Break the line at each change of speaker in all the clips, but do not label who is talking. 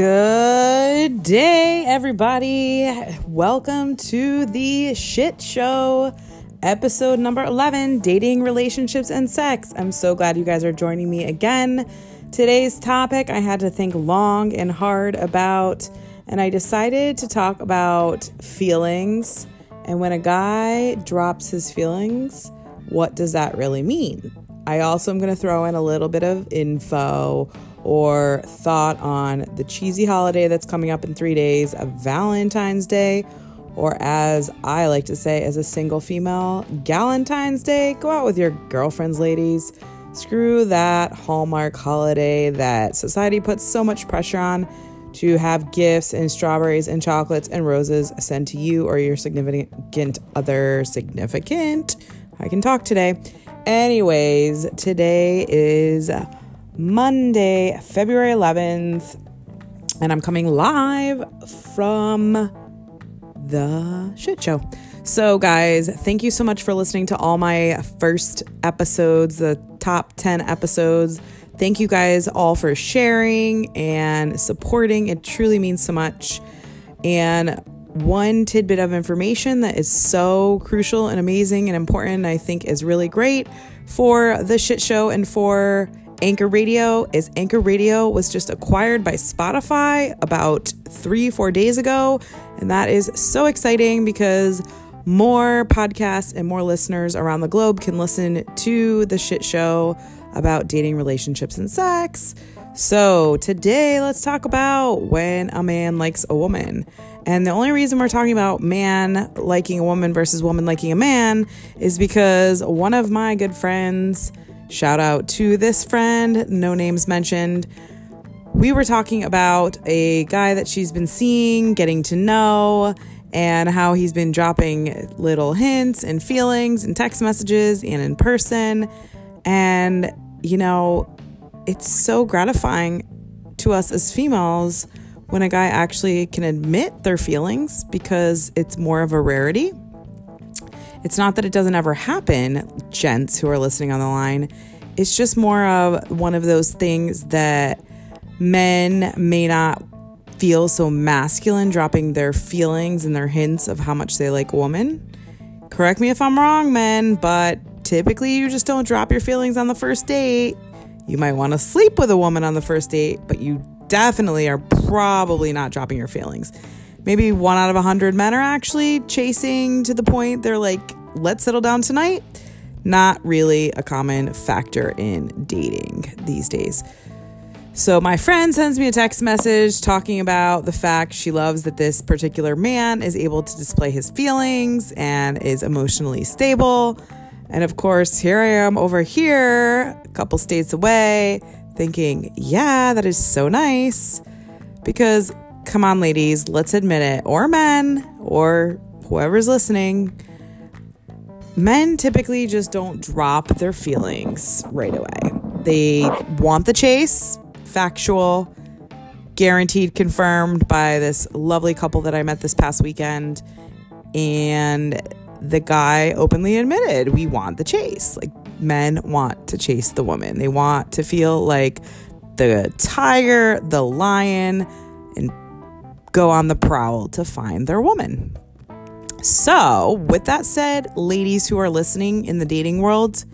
Good day, everybody. Welcome to the shit show, episode number 11 Dating, Relationships, and Sex. I'm so glad you guys are joining me again. Today's topic I had to think long and hard about, and I decided to talk about feelings. And when a guy drops his feelings, what does that really mean? I also am going to throw in a little bit of info or thought on the cheesy holiday that's coming up in three days of Valentine's Day, or as I like to say, as a single female, Galentine's Day. Go out with your girlfriends, ladies. Screw that Hallmark holiday that society puts so much pressure on to have gifts and strawberries and chocolates and roses sent to you or your significant other. Significant? I can talk today. Anyways, today is Monday, February 11th, and I'm coming live from the shit show. So, guys, thank you so much for listening to all my first episodes, the top 10 episodes. Thank you guys all for sharing and supporting. It truly means so much. And one tidbit of information that is so crucial and amazing and important, I think, is really great for the shit show and for Anchor Radio is Anchor Radio was just acquired by Spotify about three, four days ago. And that is so exciting because more podcasts and more listeners around the globe can listen to the shit show about dating, relationships, and sex. So, today let's talk about when a man likes a woman. And the only reason we're talking about man liking a woman versus woman liking a man is because one of my good friends Shout out to this friend, no names mentioned. We were talking about a guy that she's been seeing, getting to know, and how he's been dropping little hints and feelings and text messages and in person. And, you know, it's so gratifying to us as females when a guy actually can admit their feelings because it's more of a rarity. It's not that it doesn't ever happen, gents who are listening on the line. It's just more of one of those things that men may not feel so masculine dropping their feelings and their hints of how much they like a woman. Correct me if I'm wrong, men, but typically you just don't drop your feelings on the first date. You might want to sleep with a woman on the first date, but you definitely are probably not dropping your feelings maybe one out of a hundred men are actually chasing to the point they're like, let's settle down tonight. Not really a common factor in dating these days. So, my friend sends me a text message talking about the fact she loves that this particular man is able to display his feelings and is emotionally stable. And of course, here I am over here, a couple states away, thinking, yeah, that is so nice. Because come on, ladies, let's admit it, or men, or whoever's listening. Men typically just don't drop their feelings right away. They want the chase, factual, guaranteed, confirmed by this lovely couple that I met this past weekend. And the guy openly admitted, we want the chase. Like, men want to chase the woman, they want to feel like the tiger, the lion, and go on the prowl to find their woman. So, with that said, ladies who are listening in the dating world,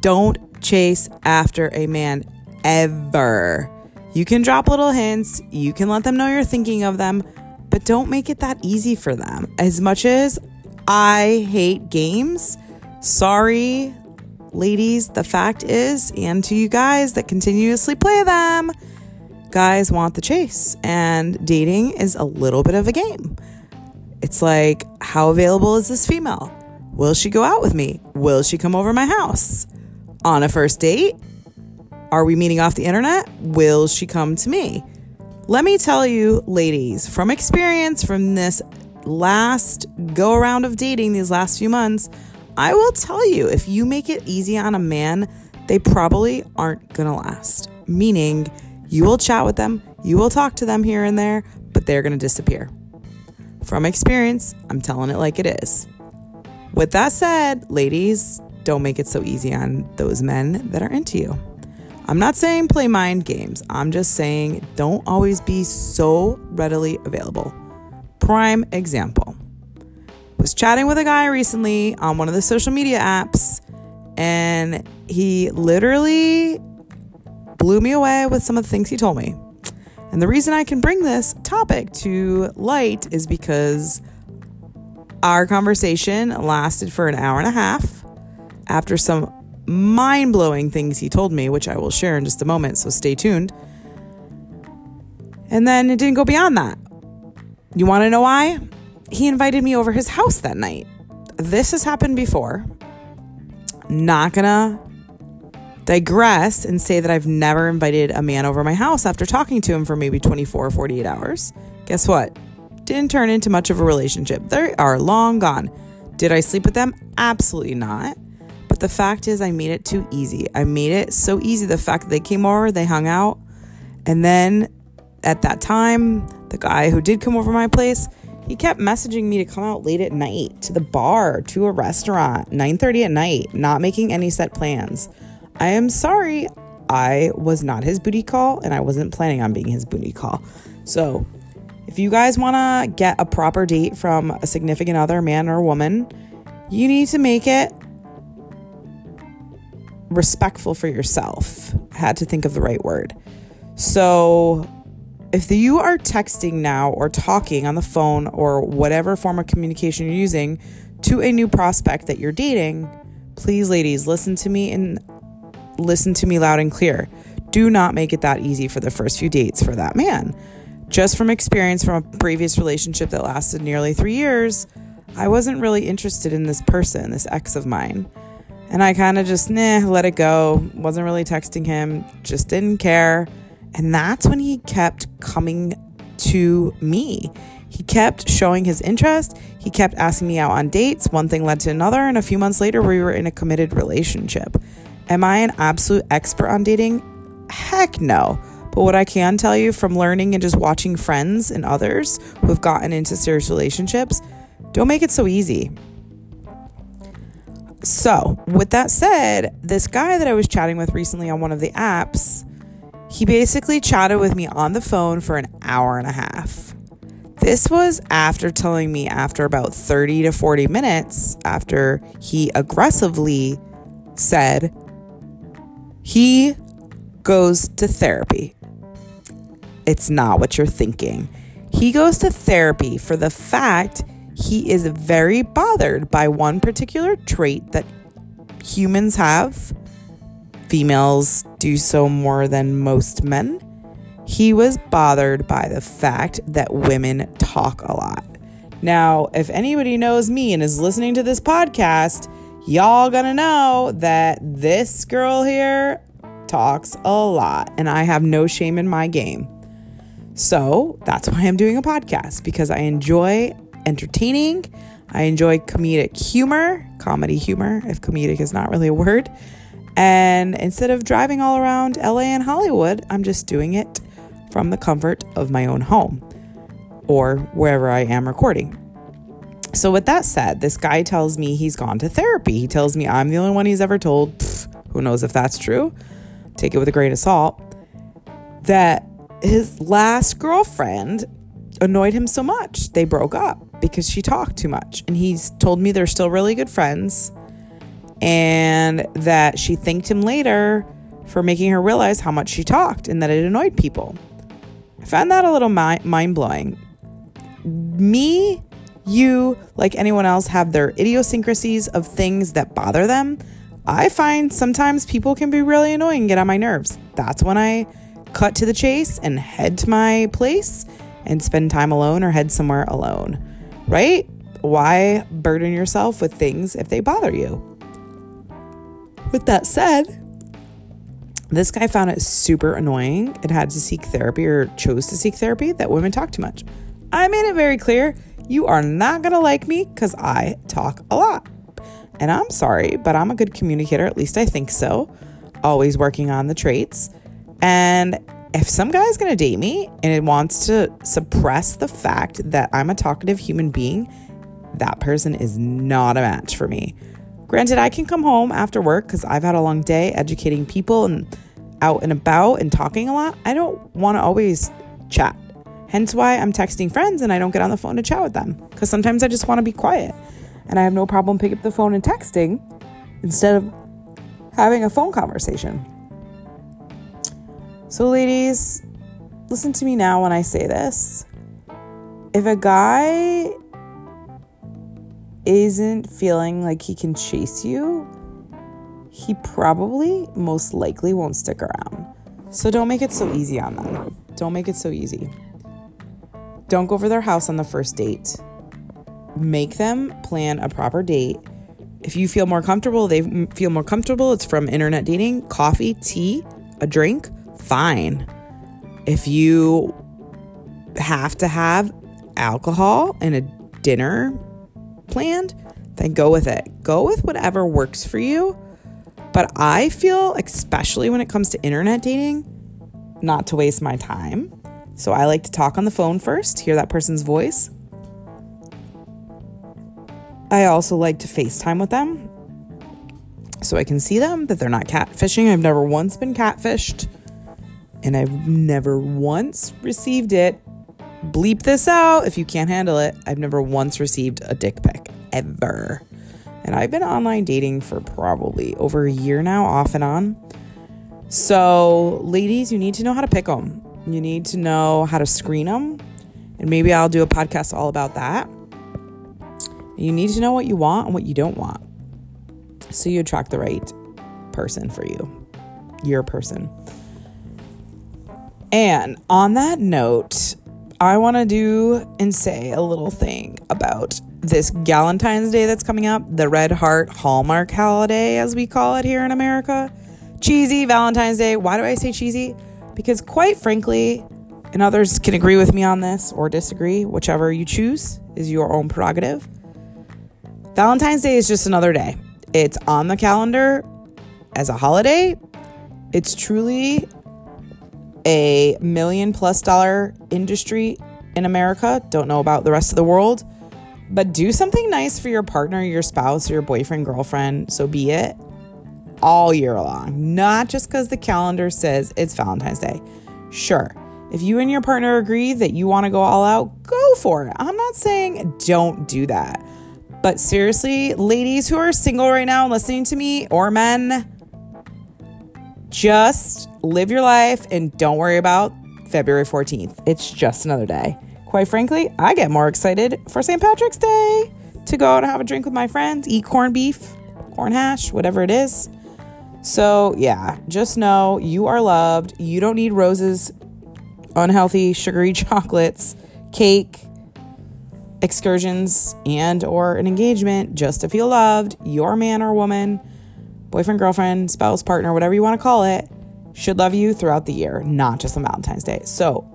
don't chase after a man ever. You can drop little hints, you can let them know you're thinking of them, but don't make it that easy for them. As much as I hate games, sorry, ladies, the fact is, and to you guys that continuously play them, guys want the chase, and dating is a little bit of a game. It's like, how available is this female? Will she go out with me? Will she come over my house? On a first date? Are we meeting off the internet? Will she come to me? Let me tell you, ladies, from experience from this last go around of dating these last few months, I will tell you if you make it easy on a man, they probably aren't gonna last. Meaning, you will chat with them, you will talk to them here and there, but they're going to disappear. From experience, I'm telling it like it is. With that said, ladies, don't make it so easy on those men that are into you. I'm not saying play mind games. I'm just saying don't always be so readily available. Prime example. Was chatting with a guy recently on one of the social media apps and he literally blew me away with some of the things he told me. And the reason I can bring this topic to light is because our conversation lasted for an hour and a half after some mind blowing things he told me, which I will share in just a moment, so stay tuned. And then it didn't go beyond that. You want to know why? He invited me over his house that night. This has happened before. Not gonna digress and say that I've never invited a man over my house after talking to him for maybe 24 or 48 hours. Guess what? Didn't turn into much of a relationship. They are long gone. Did I sleep with them? Absolutely not. But the fact is, I made it too easy. I made it so easy. The fact that they came over, they hung out, and then at that time, the guy who did come over my place, he kept messaging me to come out late at night to the bar, to a restaurant, 9:30 at night, not making any set plans. I am sorry, I was not his booty call and I wasn't planning on being his booty call. So, if you guys want to get a proper date from a significant other, man or woman, you need to make it respectful for yourself. I had to think of the right word. So, if you are texting now or talking on the phone or whatever form of communication you're using to a new prospect that you're dating, please, ladies, listen to me and listen to me loud and clear. Do not make it that easy for the first few dates for that man. Just from experience from a previous relationship that lasted nearly three years, I wasn't really interested in this person, this ex of mine. And I kind of just, nah, let it go. Wasn't really texting him, just didn't care. And that's when he kept coming to me. He kept showing his interest. He kept asking me out on dates. One thing led to another. And a few months later, we were in a committed relationship. Am I an absolute expert on dating? Heck no. But what I can tell you from learning and just watching friends and others who have gotten into serious relationships, don't make it so easy. So, with that said, this guy that I was chatting with recently on one of the apps, he basically chatted with me on the phone for an hour and a half. This was after telling me after about 30 to 40 minutes after he aggressively said he goes to therapy. It's not what you're thinking. He goes to therapy for the fact he is very bothered by one particular trait that humans have females do so more than most men. He was bothered by the fact that women talk a lot. Now, if anybody knows me and is listening to this podcast, y'all gonna know that this girl here talks a lot and I have no shame in my game. So that's why I'm doing a podcast because I enjoy entertaining. I enjoy comedic humor, comedy humor, if comedic is not really a word. And instead of driving all around LA and Hollywood, I'm just doing it from the comfort of my own home or wherever I am recording. So, with that said, this guy tells me he's gone to therapy. He tells me I'm the only one he's ever told. Pff, who knows if that's true? Take it with a grain of salt. That his last girlfriend annoyed him so much. They broke up because she talked too much. And he's told me they're still really good friends and that she thanked him later for making her realize how much she talked and that it annoyed people. I found that a little mi- mind blowing. Me, you, like anyone else, have their idiosyncrasies of things that bother them. I find sometimes people can be really annoying, and get on my nerves. That's when I cut to the chase and head to my place and spend time alone or head somewhere alone, right? Why burden yourself with things if they bother you? With that said, this guy found it super annoying and had to seek therapy or chose to seek therapy that women talk too much. I made it very clear you are not going to like me because I talk a lot. And I'm sorry, but I'm a good communicator, at least I think so. Always working on the traits. And if some guy's going to date me and it wants to suppress the fact that I'm a talkative human being, that person is not a match for me. Granted, I can come home after work because I've had a long day educating people and out and about and talking a lot, I don't want to always chat. Hence why I'm texting friends and I don't get on the phone to chat with them because sometimes I just want to be quiet and I have no problem picking up the phone and texting instead of having a phone conversation. So, ladies, listen to me now when I say this. If a guy isn't feeling like he can chase you, he probably most likely won't stick around. So don't make it so easy on them. Don't make it so easy. Don't go over their house on the first date. Make them plan a proper date. If you feel more comfortable, they feel more comfortable. It's from internet dating, coffee, tea, a drink, fine. If you have to have alcohol and a dinner planned, then go with it. Go with whatever works for you. But I feel, especially when it comes to internet dating, not to waste my time. So I like to talk on the phone first, hear that person's voice. I also like to FaceTime with them so I can see them, that they're not catfishing. I've never once been catfished, and I've never once received it bleep this out if you can't handle it. I've never once received a dick pic ever. And I've been online dating for probably over a year now, off and on. So, ladies, you need to know how to pick them. You need to know how to screen them. And maybe I'll do a podcast all about that. You need to know what you want and what you don't want. So you attract the right person for you, your person. And on that note, I want to do and say a little thing about this Galentine's Day that's coming up, the Red Heart Hallmark holiday, as we call it here in America. Cheesy Valentine's Day. Why do I say cheesy? Because, quite frankly, and others can agree with me on this or disagree, whichever you choose is your own prerogative. Valentine's Day is just another day. It's on the calendar as a holiday. It's truly a million plus dollar industry in America. Don't know about the rest of the world. But do something nice for your partner, your spouse, your boyfriend, girlfriend, so be it, all year long. Not just because the calendar says it's Valentine's Day. Sure, if you and your partner agree that you want to go all out, go for it. I'm not saying don't do that. But seriously, ladies who are single right now listening to me, or men, just live your life and don't worry about February 14th. It's just another day. Quite frankly, I get more excited for St. Patrick's Day to go out and have a drink with my friends, eat corned beef, corn hash, whatever it is. So, yeah, just know you are loved. You don't need roses, unhealthy, sugary chocolates, cake, excursions, and or an engagement just to feel loved. Your man or woman boyfriend, girlfriend, spouse, partner, whatever you want to call it, should love you throughout the year, not just on Valentine's Day. So,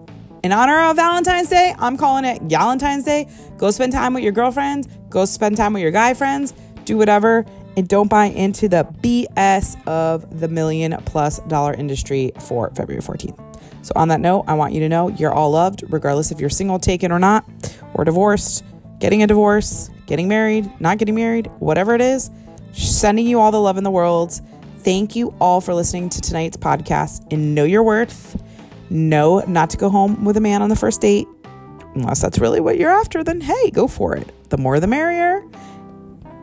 in honor of Valentine's Day, I'm calling it Galentine's Day. Go spend time with your girlfriends, go spend time with your guy friends, do whatever, and don't buy into the BS of the million plus dollar industry for February 14th. So, on that note, I want you to know you're all loved, regardless if you're single, taken, or not, or divorced, getting a divorce, getting married, not getting married, whatever it is sending you all the love in the world. Thank you all for listening to tonight's podcast and know your worth. Know not to go home with a man on the first date. Unless that's really what you're after, then hey, go for it. The more the merrier,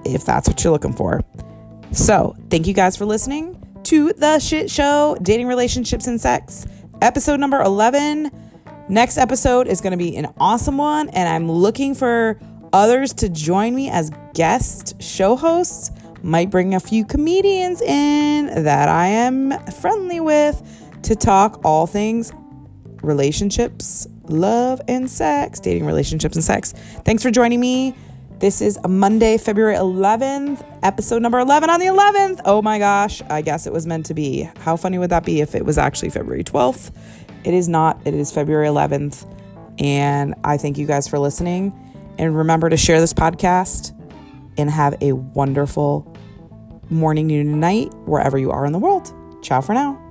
if that's what you're looking for. So, thank you guys for listening to The Shit Show Dating, Relationships, and Sex, episode number 11. Next episode is going to be an awesome one, and I'm looking for others to join me as guest show hosts might bring a few comedians in that I am friendly with to talk all things relationships, love, and sex, dating, relationships, and sex. Thanks for joining me. This is a Monday, February 11th, episode number 11 on the 11th. Oh my gosh, I guess it was meant to be. How funny would that be if it was actually February 12th? It is not, it is February 11th. And I thank you guys for listening. And remember to share this podcast and have a wonderful morning, noon, and night, wherever you are in the world. Ciao for now.